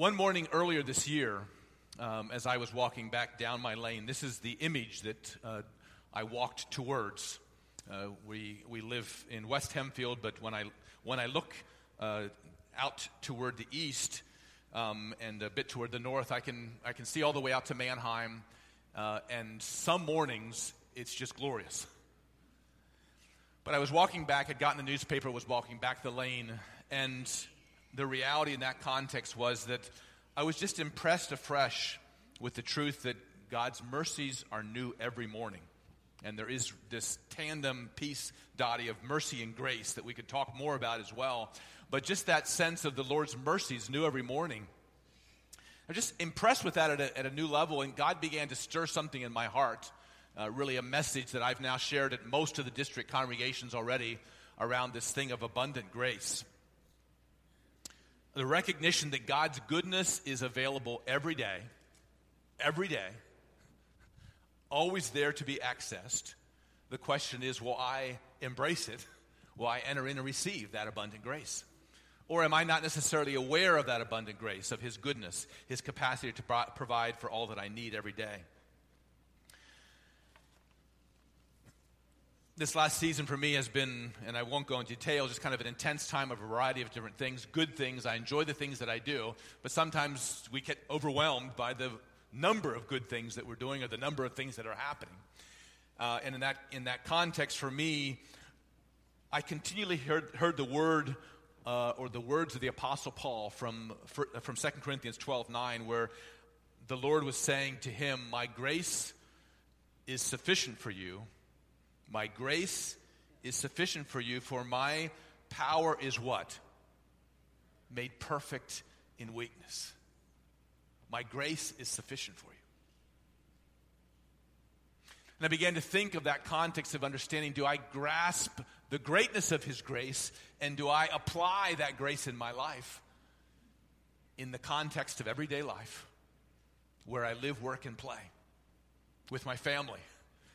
One morning earlier this year, um, as I was walking back down my lane, this is the image that uh, I walked towards. Uh, we, we live in West Hempfield, but when I, when I look uh, out toward the east um, and a bit toward the north, I can, I can see all the way out to Manheim. Uh, and some mornings, it's just glorious. But I was walking back, had gotten the newspaper, was walking back the lane, and the reality in that context was that I was just impressed afresh with the truth that God's mercies are new every morning. And there is this tandem piece, Dottie, of mercy and grace that we could talk more about as well. But just that sense of the Lord's mercies new every morning. I'm just impressed with that at a, at a new level, and God began to stir something in my heart. Uh, really, a message that I've now shared at most of the district congregations already around this thing of abundant grace the recognition that God's goodness is available every day, every day, always there to be accessed. The question is will I embrace it? Will I enter in and receive that abundant grace? Or am I not necessarily aware of that abundant grace, of His goodness, His capacity to provide for all that I need every day? This last season for me has been, and I won't go into detail, just kind of an intense time of a variety of different things, good things. I enjoy the things that I do, but sometimes we get overwhelmed by the number of good things that we're doing or the number of things that are happening. Uh, and in that, in that context, for me, I continually heard, heard the word uh, or the words of the Apostle Paul from, from 2 Corinthians 12 9, where the Lord was saying to him, My grace is sufficient for you my grace is sufficient for you, for my power is what? Made perfect in weakness. My grace is sufficient for you. And I began to think of that context of understanding do I grasp the greatness of His grace and do I apply that grace in my life in the context of everyday life where I live, work, and play with my family,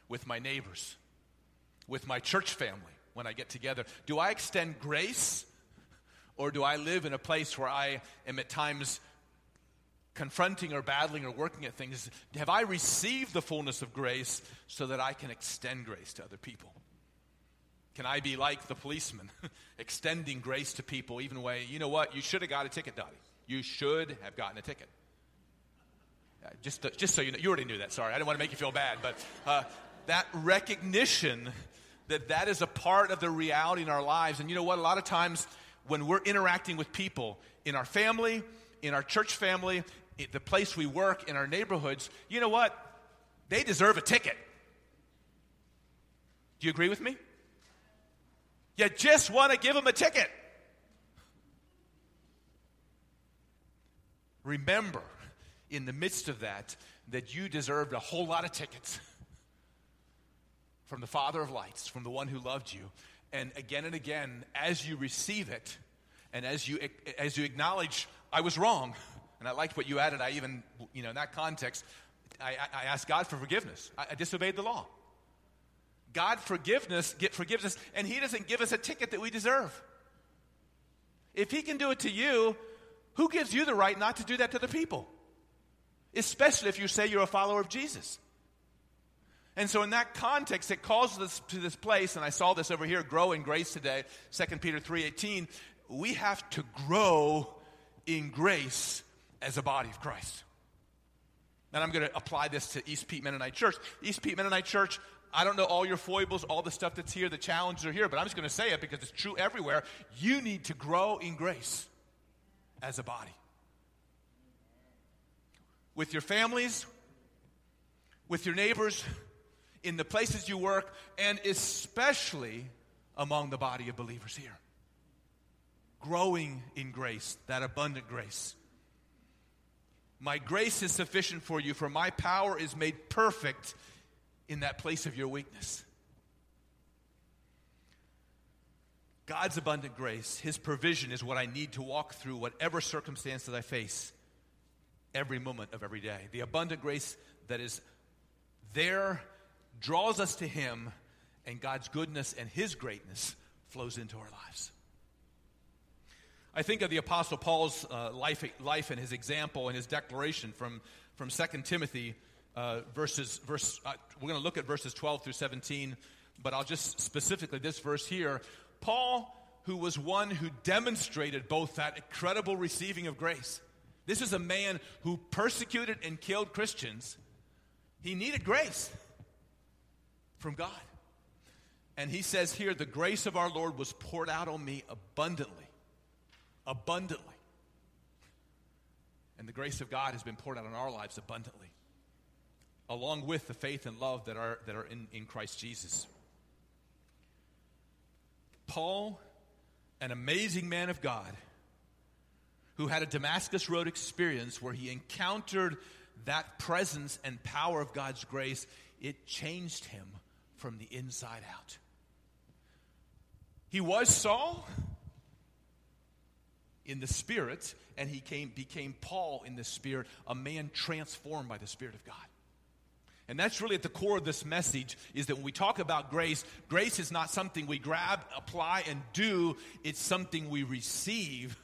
with my neighbors, with my church family when I get together? Do I extend grace or do I live in a place where I am at times confronting or battling or working at things? Have I received the fullness of grace so that I can extend grace to other people? Can I be like the policeman, extending grace to people even way, you know what, you should have got a ticket, Dottie. You should have gotten a ticket. Uh, just, just so you know, you already knew that, sorry. I didn't want to make you feel bad, but uh, that recognition that that is a part of the reality in our lives. And you know what? A lot of times when we're interacting with people in our family, in our church family, the place we work, in our neighborhoods, you know what? They deserve a ticket. Do you agree with me? You just want to give them a ticket. Remember, in the midst of that, that you deserved a whole lot of tickets. from the Father of lights, from the one who loved you. And again and again, as you receive it, and as you, as you acknowledge, I was wrong, and I liked what you added, I even, you know, in that context, I, I asked God for forgiveness. I, I disobeyed the law. God forgiveness get, forgives us, and He doesn't give us a ticket that we deserve. If He can do it to you, who gives you the right not to do that to the people? Especially if you say you're a follower of Jesus. And so, in that context, it calls us to this place, and I saw this over here, grow in grace today, 2 Peter 3.18. We have to grow in grace as a body of Christ. And I'm going to apply this to East Pete Mennonite Church. East Pete Mennonite Church, I don't know all your foibles, all the stuff that's here, the challenges are here, but I'm just going to say it because it's true everywhere. You need to grow in grace as a body. With your families, with your neighbors, in the places you work, and especially among the body of believers here. Growing in grace, that abundant grace. My grace is sufficient for you, for my power is made perfect in that place of your weakness. God's abundant grace, His provision, is what I need to walk through whatever circumstances I face every moment of every day. The abundant grace that is there draws us to Him, and God's goodness and His greatness flows into our lives. I think of the Apostle Paul's uh, life, life and his example and his declaration from, from 2 Timothy uh, verses, verse, uh, we're going to look at verses 12 through 17, but I'll just specifically this verse here. Paul, who was one who demonstrated both that incredible receiving of grace. This is a man who persecuted and killed Christians. He needed grace from God. And he says here, the grace of our Lord was poured out on me abundantly. Abundantly. And the grace of God has been poured out on our lives abundantly along with the faith and love that are, that are in, in Christ Jesus. Paul, an amazing man of God, who had a Damascus Road experience where he encountered that presence and power of God's grace, it changed him from the inside out. He was Saul in the spirit, and he came, became Paul in the spirit, a man transformed by the Spirit of God. And that's really at the core of this message is that when we talk about grace, grace is not something we grab, apply, and do. It's something we receive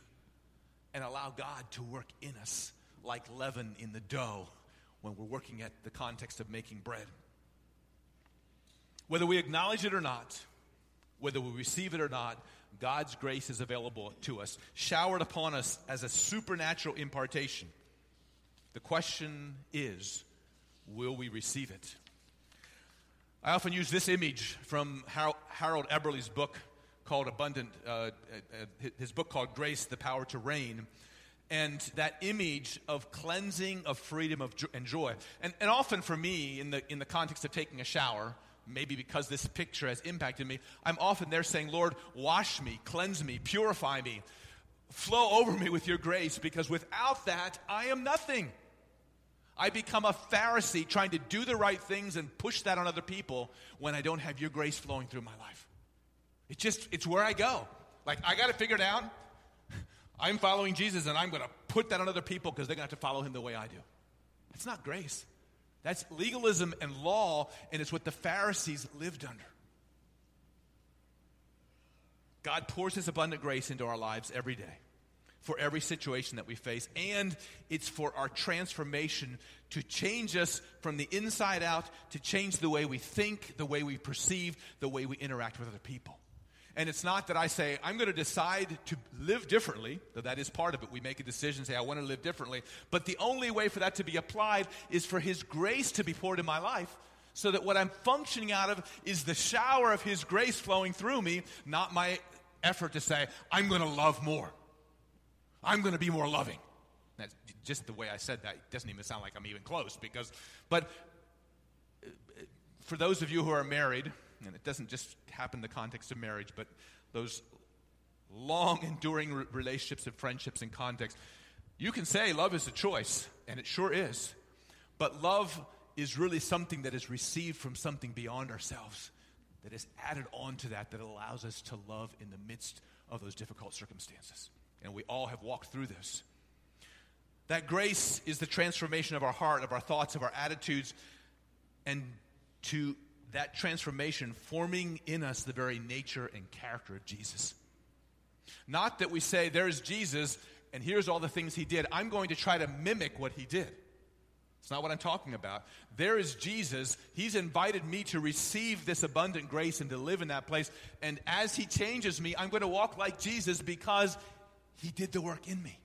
and allow God to work in us like leaven in the dough when we're working at the context of making bread. Whether we acknowledge it or not, whether we receive it or not, God's grace is available to us, showered upon us as a supernatural impartation. The question is, will we receive it? I often use this image from Harold Eberle's book called Abundant, uh, uh, his book called Grace, the Power to Reign. And that image of cleansing, of freedom, of and joy. And, and often for me, in the, in the context of taking a shower, maybe because this picture has impacted me, I'm often there saying, Lord, wash me, cleanse me, purify me, flow over me with your grace, because without that, I am nothing. I become a Pharisee trying to do the right things and push that on other people when I don't have your grace flowing through my life. It's just, it's where I go. Like, I got to figure it out. I'm following Jesus and I'm going to put that on other people because they're going to have to follow him the way I do. It's not grace. That's legalism and law, and it's what the Pharisees lived under. God pours his abundant grace into our lives every day for every situation that we face, and it's for our transformation to change us from the inside out, to change the way we think, the way we perceive, the way we interact with other people. And it's not that I say, I'm going to decide to live differently, though that is part of it. We make a decision, say, I want to live differently. But the only way for that to be applied is for His grace to be poured in my life so that what I'm functioning out of is the shower of His grace flowing through me, not my effort to say, I'm going to love more. I'm going to be more loving. That's just the way I said that. It doesn't even sound like I'm even close because, but uh, for those of you who are married, and it doesn't just happen in the context of marriage, but those long enduring relationships and friendships and context, you can say love is a choice, and it sure is. But love is really something that is received from something beyond ourselves, that is added on to that, that allows us to love in the midst of those difficult circumstances. And we all have walked through this. That grace is the transformation of our heart, of our thoughts, of our attitudes, and to that transformation forming in us the very nature and character of Jesus. Not that we say, there's Jesus, and here's all the things he did. I'm going to try to mimic what he did. It's not what I'm talking about. There is Jesus. He's invited me to receive this abundant grace and to live in that place. And as he changes me, I'm going to walk like Jesus because he did the work in me.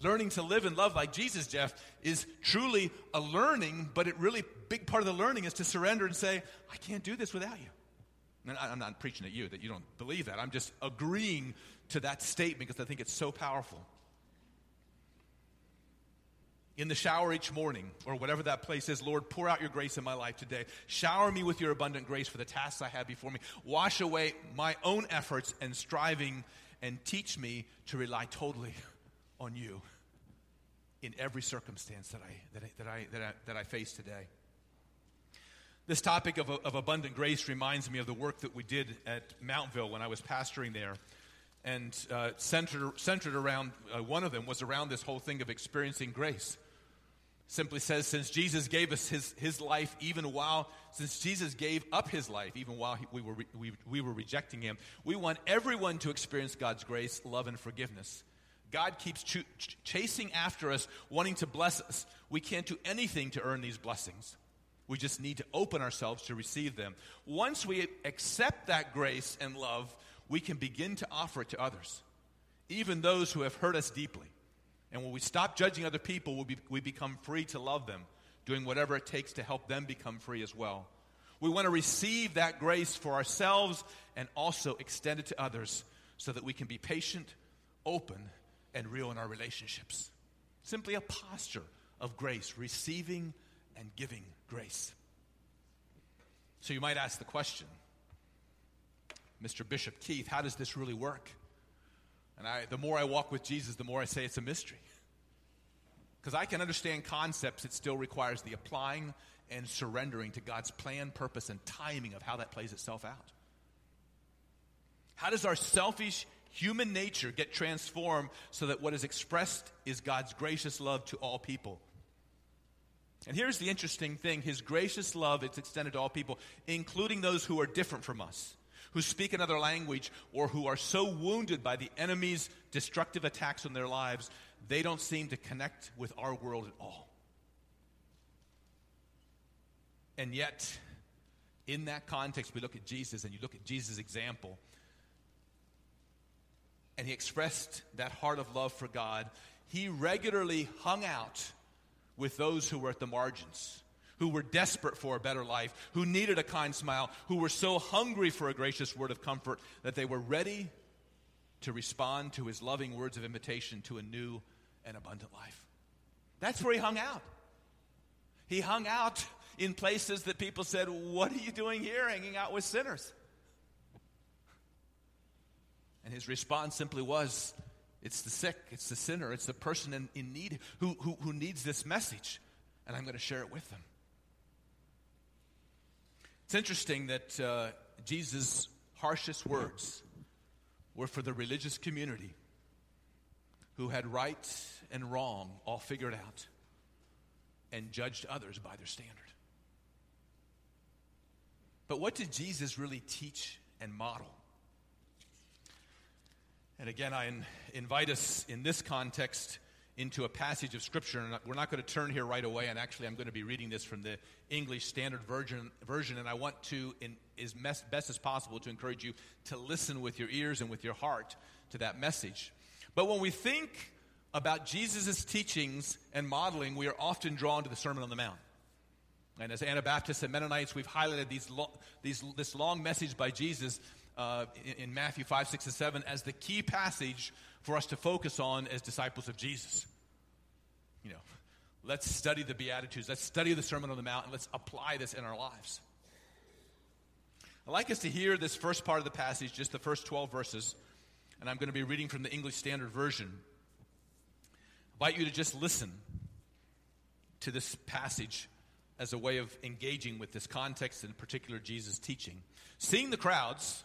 Learning to live and love like Jesus, Jeff, is truly a learning, but it really, big part of the learning is to surrender and say, I can't do this without you. And I'm not preaching at you that you don't believe that. I'm just agreeing to that statement because I think it's so powerful. In the shower each morning, or whatever that place is, Lord, pour out your grace in my life today. Shower me with your abundant grace for the tasks I have before me. Wash away my own efforts and striving and teach me to rely totally on you in every circumstance that I, that I, that I, that I, that I face today. This topic of, of abundant grace reminds me of the work that we did at Mountville when I was pastoring there. And uh, centered, centered around, uh, one of them was around this whole thing of experiencing grace. simply says, since Jesus gave us his, his life, even while, since Jesus gave up his life, even while he, we, were re, we, we were rejecting him, we want everyone to experience God's grace, love, and forgiveness. God keeps ch- ch- chasing after us, wanting to bless us. We can't do anything to earn these blessings. We just need to open ourselves to receive them. Once we accept that grace and love, we can begin to offer it to others, even those who have hurt us deeply. And when we stop judging other people, we, be, we become free to love them, doing whatever it takes to help them become free as well. We want to receive that grace for ourselves and also extend it to others so that we can be patient, open, and real in our relationships. Simply a posture of grace, receiving and giving grace. So you might ask the question, Mr. Bishop Keith, how does this really work? And I, the more I walk with Jesus, the more I say it's a mystery. Because I can understand concepts, it still requires the applying and surrendering to God's plan, purpose, and timing of how that plays itself out. How does our selfish human nature get transformed so that what is expressed is God's gracious love to all people? And here's the interesting thing His gracious love is extended to all people, including those who are different from us who speak another language or who are so wounded by the enemy's destructive attacks on their lives, they don't seem to connect with our world at all. And yet, in that context, we look at Jesus and you look at Jesus' example. And he expressed that heart of love for God. He regularly hung out with those who were at the margins who were desperate for a better life, who needed a kind smile, who were so hungry for a gracious word of comfort that they were ready to respond to his loving words of invitation to a new and abundant life. That's where he hung out. He hung out in places that people said, What are you doing here hanging out with sinners? And his response simply was, It's the sick, it's the sinner, it's the person in, in need who, who, who needs this message, and I'm going to share it with them. It's interesting that uh, Jesus' harshest words were for the religious community who had right and wrong all figured out and judged others by their standard. But what did Jesus really teach and model? And again, I invite us in this context into a passage of Scripture. And we're not going to turn here right away. And actually, I'm going to be reading this from the English Standard Version. version and I want to, in, as best as possible, to encourage you to listen with your ears and with your heart to that message. But when we think about Jesus' teachings and modeling, we are often drawn to the Sermon on the Mount. And as Anabaptists and Mennonites, we've highlighted these lo- these, this long message by Jesus uh, in, in Matthew 5, 6, and 7 as the key passage for us to focus on as disciples of Jesus. You know, let's study the Beatitudes, let's study the Sermon on the Mount, and let's apply this in our lives. I'd like us to hear this first part of the passage, just the first 12 verses, and I'm going to be reading from the English Standard Version. I invite you to just listen to this passage as a way of engaging with this context, in particular Jesus' teaching. Seeing the crowds,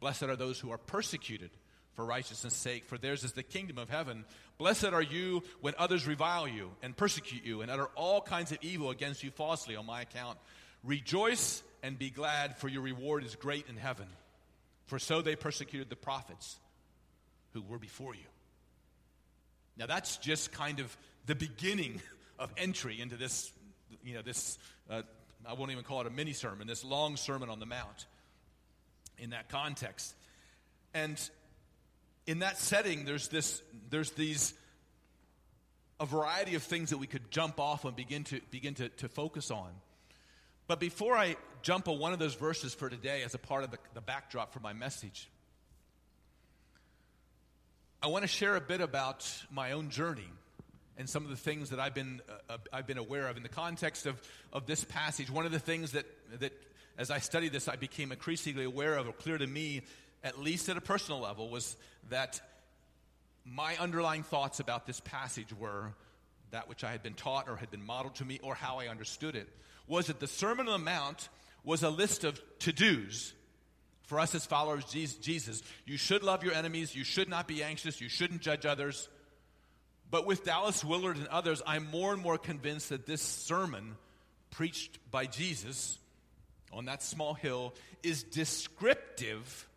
Blessed are those who are persecuted for righteousness' sake, for theirs is the kingdom of heaven. Blessed are you when others revile you and persecute you and utter all kinds of evil against you falsely on my account. Rejoice and be glad, for your reward is great in heaven. For so they persecuted the prophets who were before you. Now that's just kind of the beginning of entry into this, you know, this, uh, I won't even call it a mini sermon, this long sermon on the Mount in that context. And in that setting, there's this, there's these, a variety of things that we could jump off and begin to begin to, to focus on. But before I jump on one of those verses for today as a part of the, the backdrop for my message, I want to share a bit about my own journey and some of the things that I've been, uh, uh, I've been aware of. In the context of, of this passage, one of the things that, that, as I studied this, I became increasingly aware of, or clear to me, at least at a personal level, was that my underlying thoughts about this passage were that which I had been taught or had been modeled to me or how I understood it was that the Sermon on the Mount was a list of to dos for us as followers of Jesus. You should love your enemies, you should not be anxious, you shouldn't judge others. But with Dallas Willard and others, I'm more and more convinced that this sermon preached by Jesus on that small hill is descriptive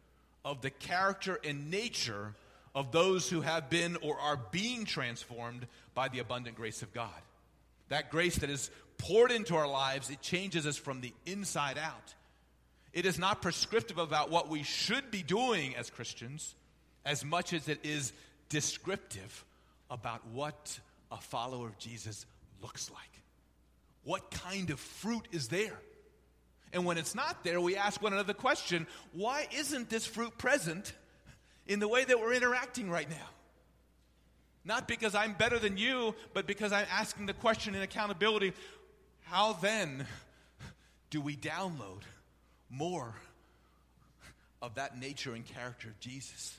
of the character and nature of those who have been or are being transformed by the abundant grace of God. That grace that is poured into our lives, it changes us from the inside out. It is not prescriptive about what we should be doing as Christians as much as it is descriptive about what a follower of Jesus looks like. What kind of fruit is there? And when it's not there, we ask one another the question why isn't this fruit present in the way that we're interacting right now? Not because I'm better than you, but because I'm asking the question in accountability how then do we download more of that nature and character of Jesus?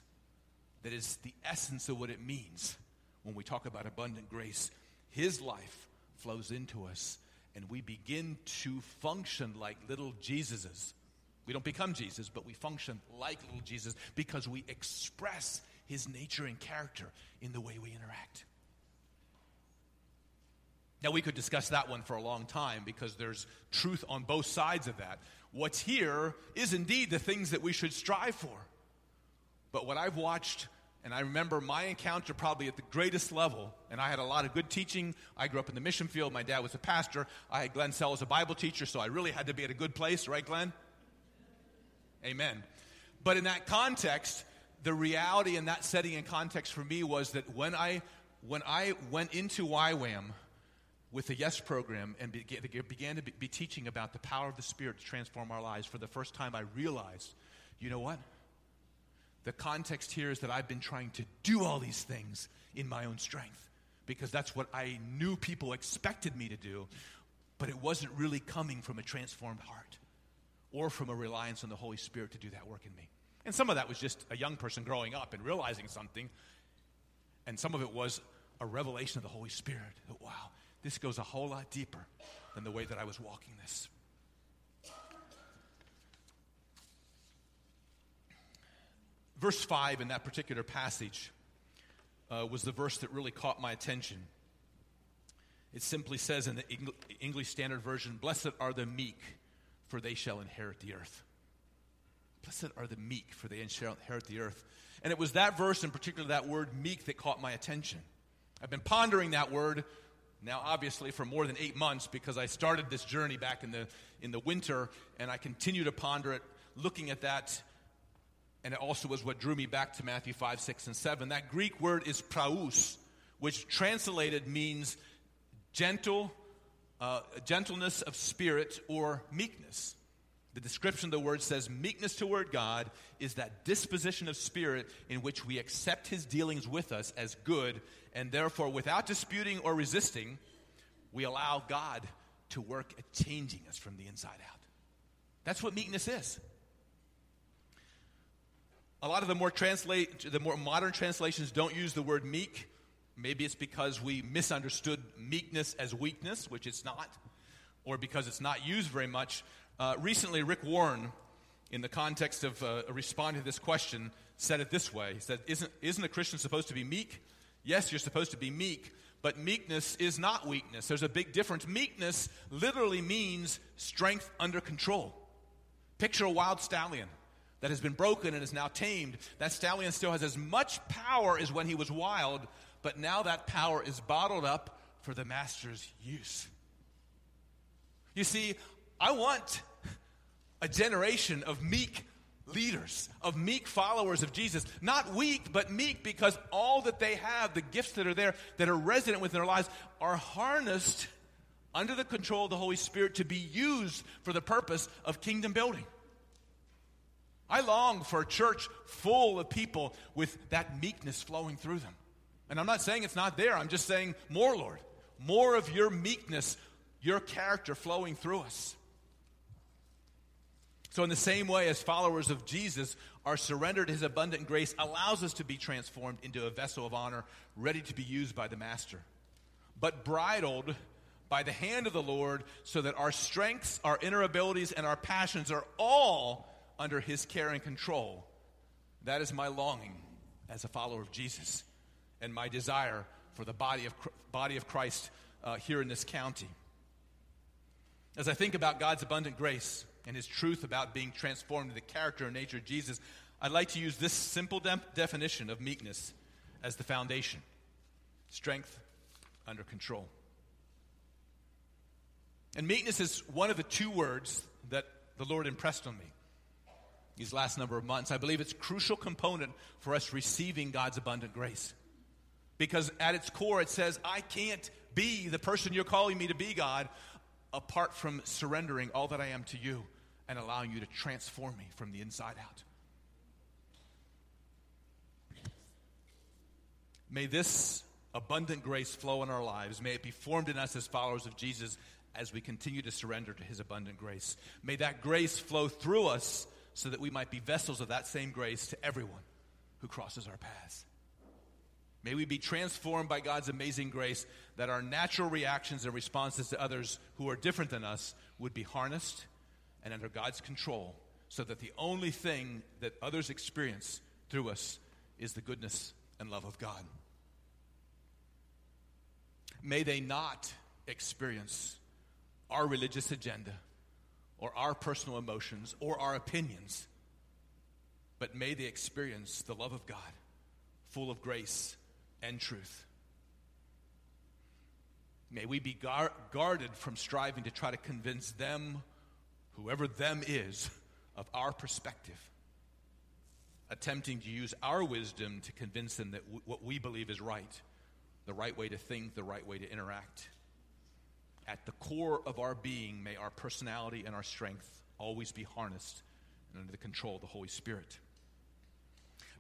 That is the essence of what it means when we talk about abundant grace. His life flows into us, and we begin to function like little Jesuses. We don't become Jesus, but we function like little Jesus because we express his nature and character in the way we interact. Now, we could discuss that one for a long time because there's truth on both sides of that. What's here is indeed the things that we should strive for. But what I've watched, and I remember my encounter probably at the greatest level, and I had a lot of good teaching. I grew up in the mission field. My dad was a pastor. I had Glenn Sell as a Bible teacher, so I really had to be at a good place, right, Glenn? Amen. But in that context, the reality in that setting and context for me was that when I, when I went into YWAM with the Yes program and began, to be teaching about the power of the Spirit to transform our lives, for the first time I realized, you know what? The context here is that I've been trying to do all these things in my own strength because that's what I knew people expected me to do, but it wasn't really coming from a transformed heart or from a reliance on the Holy Spirit to do that work in me. And some of that was just a young person growing up and realizing something. And some of it was a revelation of the Holy Spirit. That, wow, this goes a whole lot deeper than the way that I was walking this. Verse 5 in that particular passage uh, was the verse that really caught my attention. It simply says in the English Standard Version, Blessed are the meek, for they shall inherit the earth. Blessed are the meek, for they shall inherit the earth. And it was that verse, in particular, that word meek, that caught my attention. I've been pondering that word now, obviously, for more than eight months because I started this journey back in the, in the winter, and I continue to ponder it, looking at that. And it also was what drew me back to Matthew 5, 6, and 7. That Greek word is praus, which translated means gentle, uh, gentleness of spirit or meekness. The description of the word says meekness toward God is that disposition of spirit in which we accept his dealings with us as good, and therefore, without disputing or resisting, we allow God to work at changing us from the inside out. That's what meekness is. A lot of the more translate the more modern translations don't use the word meek. Maybe it's because we misunderstood meekness as weakness, which it's not, or because it's not used very much. Uh, recently, Rick Warren, in the context of uh, responding to this question, said it this way He said, isn't, isn't a Christian supposed to be meek? Yes, you're supposed to be meek, but meekness is not weakness. There's a big difference. Meekness literally means strength under control. Picture a wild stallion that has been broken and is now tamed. That stallion still has as much power as when he was wild, but now that power is bottled up for the master's use. You see, I want a generation of meek leaders, of meek followers of Jesus. Not weak, but meek because all that they have, the gifts that are there, that are resident within their lives, are harnessed under the control of the Holy Spirit to be used for the purpose of kingdom building. I long for a church full of people with that meekness flowing through them. And I'm not saying it's not there, I'm just saying more, Lord. More of your meekness, your character flowing through us. So, in the same way as followers of Jesus, are surrendered, his abundant grace allows us to be transformed into a vessel of honor, ready to be used by the Master, but bridled by the hand of the Lord, so that our strengths, our inner abilities, and our passions are all under his care and control. That is my longing as a follower of Jesus and my desire for the body of, body of Christ uh, here in this county. As I think about God's abundant grace, and his truth about being transformed in the character and nature of Jesus, I'd like to use this simple de- definition of meekness as the foundation strength under control. And meekness is one of the two words that the Lord impressed on me these last number of months. I believe it's a crucial component for us receiving God's abundant grace. Because at its core, it says, I can't be the person you're calling me to be, God, apart from surrendering all that I am to you and allowing you to transform me from the inside out. May this abundant grace flow in our lives. May it be formed in us as followers of Jesus as we continue to surrender to his abundant grace. May that grace flow through us so that we might be vessels of that same grace to everyone who crosses our paths. May we be transformed by God's amazing grace that our natural reactions and responses to others who are different than us would be harnessed and under God's control so that the only thing that others experience through us is the goodness and love of God. May they not experience our religious agenda or our personal emotions or our opinions, but may they experience the love of God, full of grace and truth. May we be gar- guarded from striving to try to convince them whoever them is, of our perspective, attempting to use our wisdom to convince them that w- what we believe is right, the right way to think, the right way to interact. At the core of our being, may our personality and our strength always be harnessed and under the control of the Holy Spirit.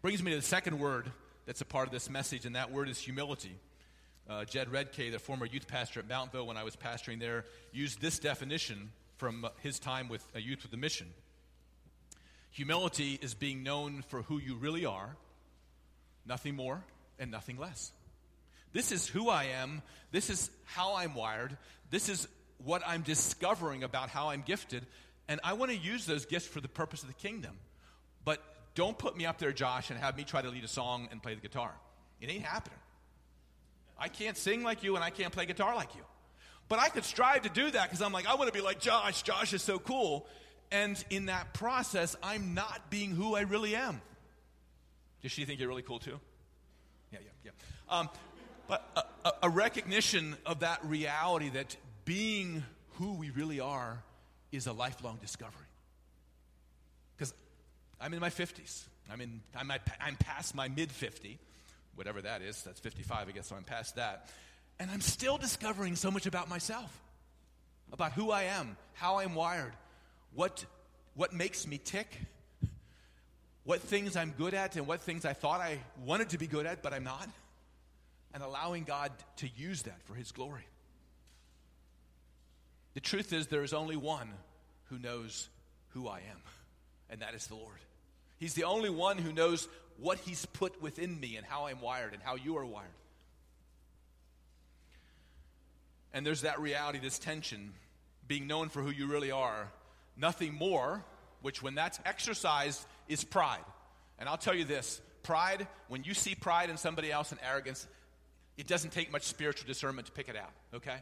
Brings me to the second word that's a part of this message, and that word is humility. Uh, Jed Redkay, the former youth pastor at Mountville when I was pastoring there, used this definition from his time with a youth with a mission. Humility is being known for who you really are, nothing more and nothing less. This is who I am. This is how I'm wired. This is what I'm discovering about how I'm gifted. And I want to use those gifts for the purpose of the kingdom. But don't put me up there, Josh, and have me try to lead a song and play the guitar. It ain't happening. I can't sing like you, and I can't play guitar like you. But I could strive to do that because I'm like, I want to be like Josh. Josh is so cool. And in that process, I'm not being who I really am. Does she think you're really cool too? Yeah, yeah, yeah. Um, but a, a, a recognition of that reality that being who we really are is a lifelong discovery. Because I'm in my 50s. I'm, in, I'm, I'm past my mid 50, whatever that is. That's 55, I guess, so I'm past that. And I'm still discovering so much about myself, about who I am, how I'm wired, what, what makes me tick, what things I'm good at, and what things I thought I wanted to be good at, but I'm not. And allowing God to use that for His glory. The truth is, there is only one who knows who I am, and that is the Lord. He's the only one who knows what He's put within me and how I'm wired and how you are wired. And there's that reality, this tension, being known for who you really are. Nothing more, which when that's exercised, is pride. And I'll tell you this pride, when you see pride in somebody else and arrogance, it doesn't take much spiritual discernment to pick it out, okay?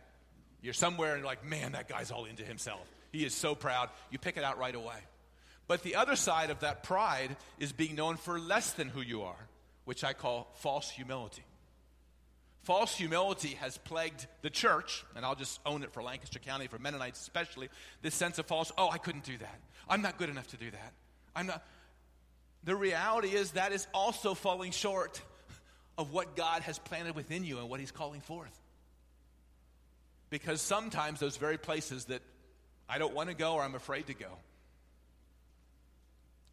You're somewhere and you're like, man, that guy's all into himself. He is so proud. You pick it out right away. But the other side of that pride is being known for less than who you are, which I call false humility. False humility has plagued the church, and I'll just own it for Lancaster County, for Mennonites especially. This sense of false, oh, I couldn't do that. I'm not good enough to do that. I'm not. The reality is that is also falling short of what God has planted within you and what He's calling forth. Because sometimes those very places that I don't want to go or I'm afraid to go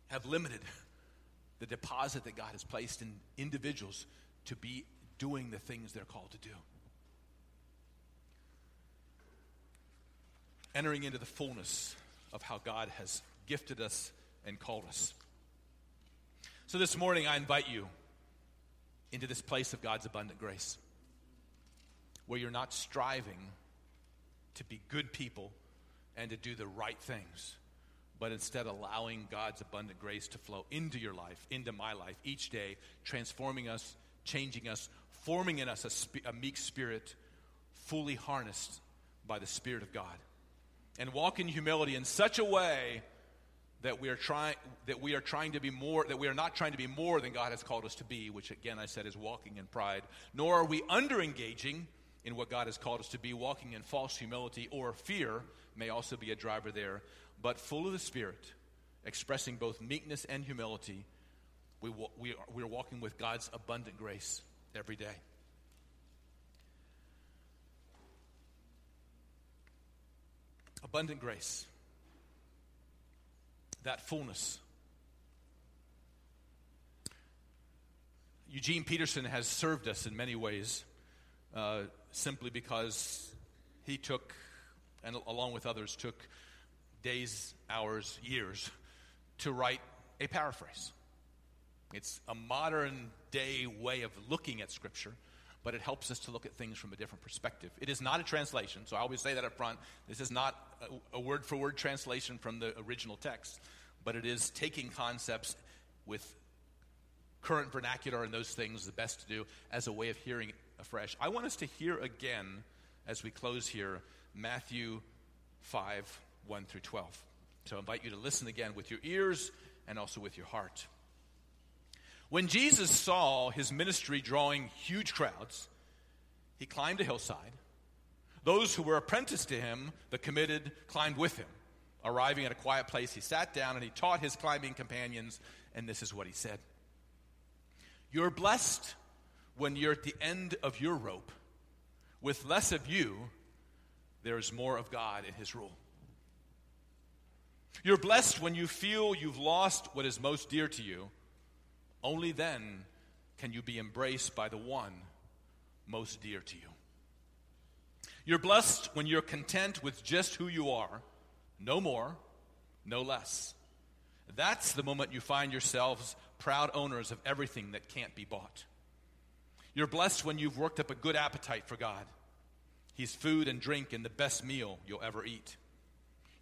have limited the deposit that God has placed in individuals to be doing the things they're called to do. Entering into the fullness of how God has gifted us and called us. So this morning, I invite you into this place of God's abundant grace where you're not striving to be good people and to do the right things, but instead allowing God's abundant grace to flow into your life, into my life each day, transforming us, changing us, forming in us a, spe- a meek spirit, fully harnessed by the Spirit of God. And walk in humility in such a way that we are trying that we are trying to be more that we are not trying to be more than God has called us to be, which again I said is walking in pride, nor are we under engaging in what God has called us to be, walking in false humility or fear may also be a driver there, but full of the Spirit, expressing both meekness and humility, we, we, are, we are walking with God's abundant grace every day. Abundant grace that fullness. Eugene Peterson has served us in many ways uh, simply because he took, and along with others, took days, hours, years to write a paraphrase. It's a modern day way of looking at Scripture, but it helps us to look at things from a different perspective. It is not a translation, so I always say that up front. This is not a word for word translation from the original text, but it is taking concepts with current vernacular and those things, the best to do, as a way of hearing afresh. I want us to hear again, as we close here, Matthew 5 1 through 12. So I invite you to listen again with your ears and also with your heart. When Jesus saw his ministry drawing huge crowds, he climbed a hillside. Those who were apprenticed to him, the committed, climbed with him. Arriving at a quiet place, he sat down and he taught his climbing companions, and this is what he said You're blessed when you're at the end of your rope. With less of you, there is more of God in his rule. You're blessed when you feel you've lost what is most dear to you. Only then can you be embraced by the one most dear to you. You're blessed when you're content with just who you are, no more, no less. That's the moment you find yourselves proud owners of everything that can't be bought. You're blessed when you've worked up a good appetite for God. He's food and drink and the best meal you'll ever eat.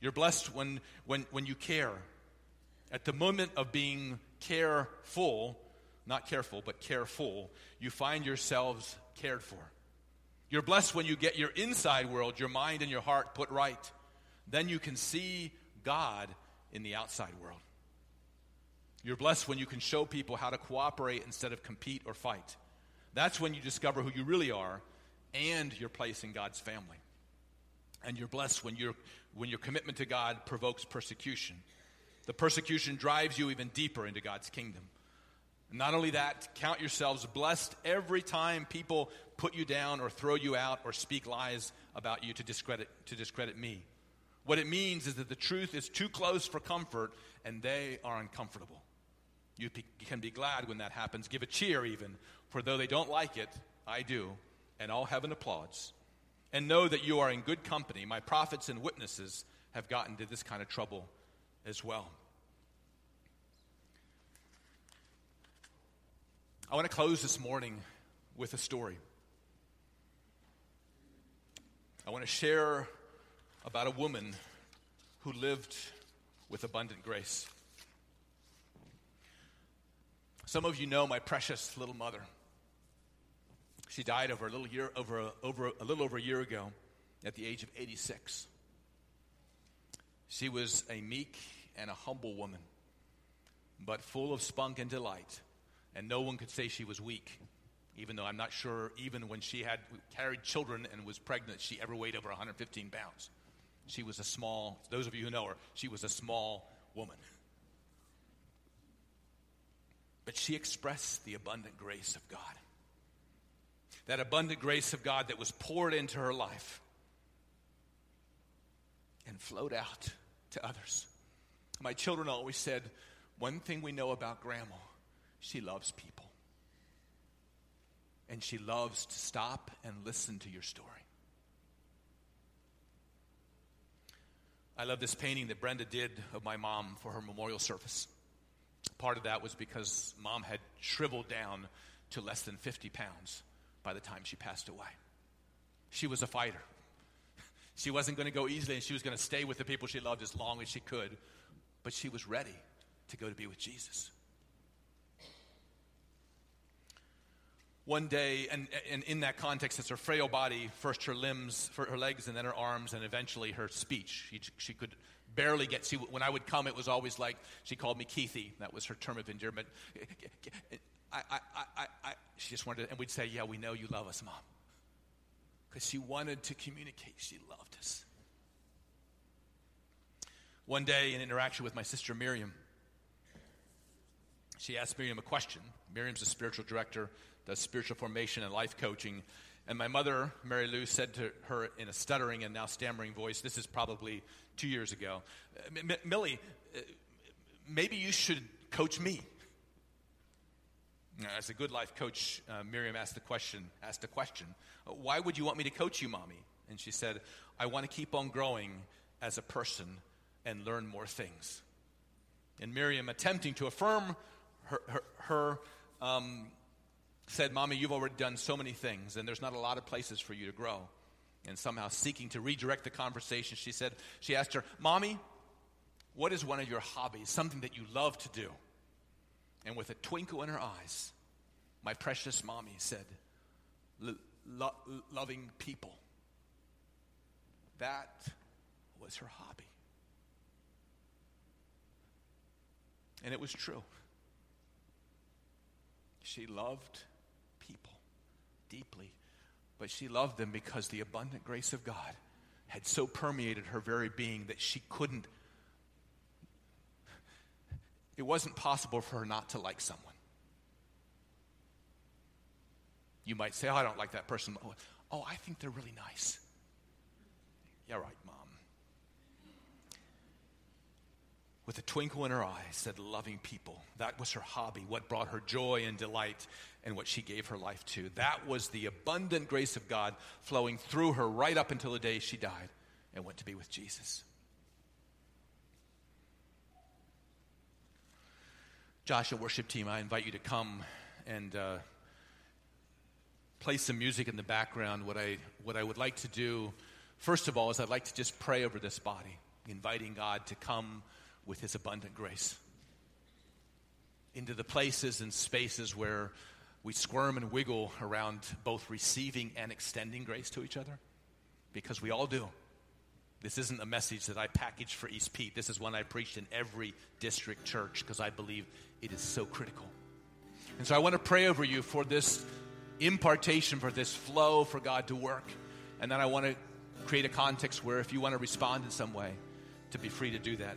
You're blessed when, when, when you care. At the moment of being careful, not careful, but careful, you find yourselves cared for. You're blessed when you get your inside world, your mind and your heart put right. Then you can see God in the outside world. You're blessed when you can show people how to cooperate instead of compete or fight. That's when you discover who you really are and your place in God's family. And you're blessed when, you when your commitment to God provokes persecution. The persecution drives you even deeper into God's kingdom. Not only that, count yourselves blessed every time people put you down or throw you out or speak lies about you to discredit, to discredit me. What it means is that the truth is too close for comfort and they are uncomfortable. You can be glad when that happens. Give a cheer, even, for though they don't like it, I do, and all heaven applauds. And know that you are in good company. My prophets and witnesses have gotten into this kind of trouble as well. I want to close this morning with a story. I want to share about a woman who lived with abundant grace. Some of you know my precious little mother. She died over a little year over a, over a little over a year ago at the age of 86. She was a meek and a humble woman, but full of spunk and delight and no one could say she was weak, even though I'm not sure, even when she had carried children and was pregnant, she ever weighed over 115 pounds. She was a small, those of you who know her, she was a small woman. But she expressed the abundant grace of God. That abundant grace of God that was poured into her life and flowed out to others. My children always said, one thing we know about grandma she loves people. and she loves to stop and listen to your story. I love this painting that Brenda did of my mom for her memorial service. Part of that was because mom had shriveled down to less than 50 pounds by the time she passed away. She was a fighter. She wasn't going to go easily and she was going to stay with the people she loved as long as she could, but she was ready to go to be with Jesus. one day, and, and in that context, it's her frail body, first her limbs, her legs, and then her arms, and eventually her speech. She, she could barely get, see, when I would come, it was always like, she called me Keithy. That was her term of endearment. I, I, I, I, she just wanted to, and we'd say, yeah, we know you love us, Mom. Because she wanted to communicate. She loved us. One day, in interaction with my sister Miriam, she asked Miriam a question. Miriam's a spiritual director does spiritual formation and life coaching. And my mother, Mary Lou, said to her in a stuttering and now stammering voice, this is probably two years ago, Millie, uh, maybe you should coach me. As a good life coach, uh, Miriam asked the question, asked a question, why would you want me to coach you, mommy? And she said, I want to keep on growing as a person and learn more things. And Miriam, attempting to affirm her, her, her um, said, Mommy, you've already done so many things, and there's not a lot of places for you to grow. And somehow seeking to redirect the conversation, she said, she asked her, Mommy, what is one of your hobbies, something that you love to do? And with a twinkle in her eyes, my precious mommy said, lo- loving people. That was her hobby. And it was true. She loved deeply, but she loved them because the abundant grace of God had so permeated her very being that she couldn't, it wasn't possible for her not to like someone. You might say, Oh, I don't like that person. Oh, oh I think they're really nice. Yeah, right, Mom. With a twinkle in her eye, said, Loving people. That was her hobby, what brought her joy and delight and what she gave her life to. That was the abundant grace of God flowing through her right up until the day she died and went to be with Jesus. Joshua worship team, I invite you to come and uh, play some music in the background. What I, what I would like to do, first of all, is I'd like to just pray over this body, inviting God to come with His abundant grace into the places and spaces where we squirm and wiggle around both receiving and extending grace to each other because we all do. This isn't a message that I packaged for East Pete. This is one I preached in every district church because I believe it is so critical. And so I want to pray over you for this impartation, for this flow for God to work. And then I want to create a context where if you want to respond in some way, to be free to do that.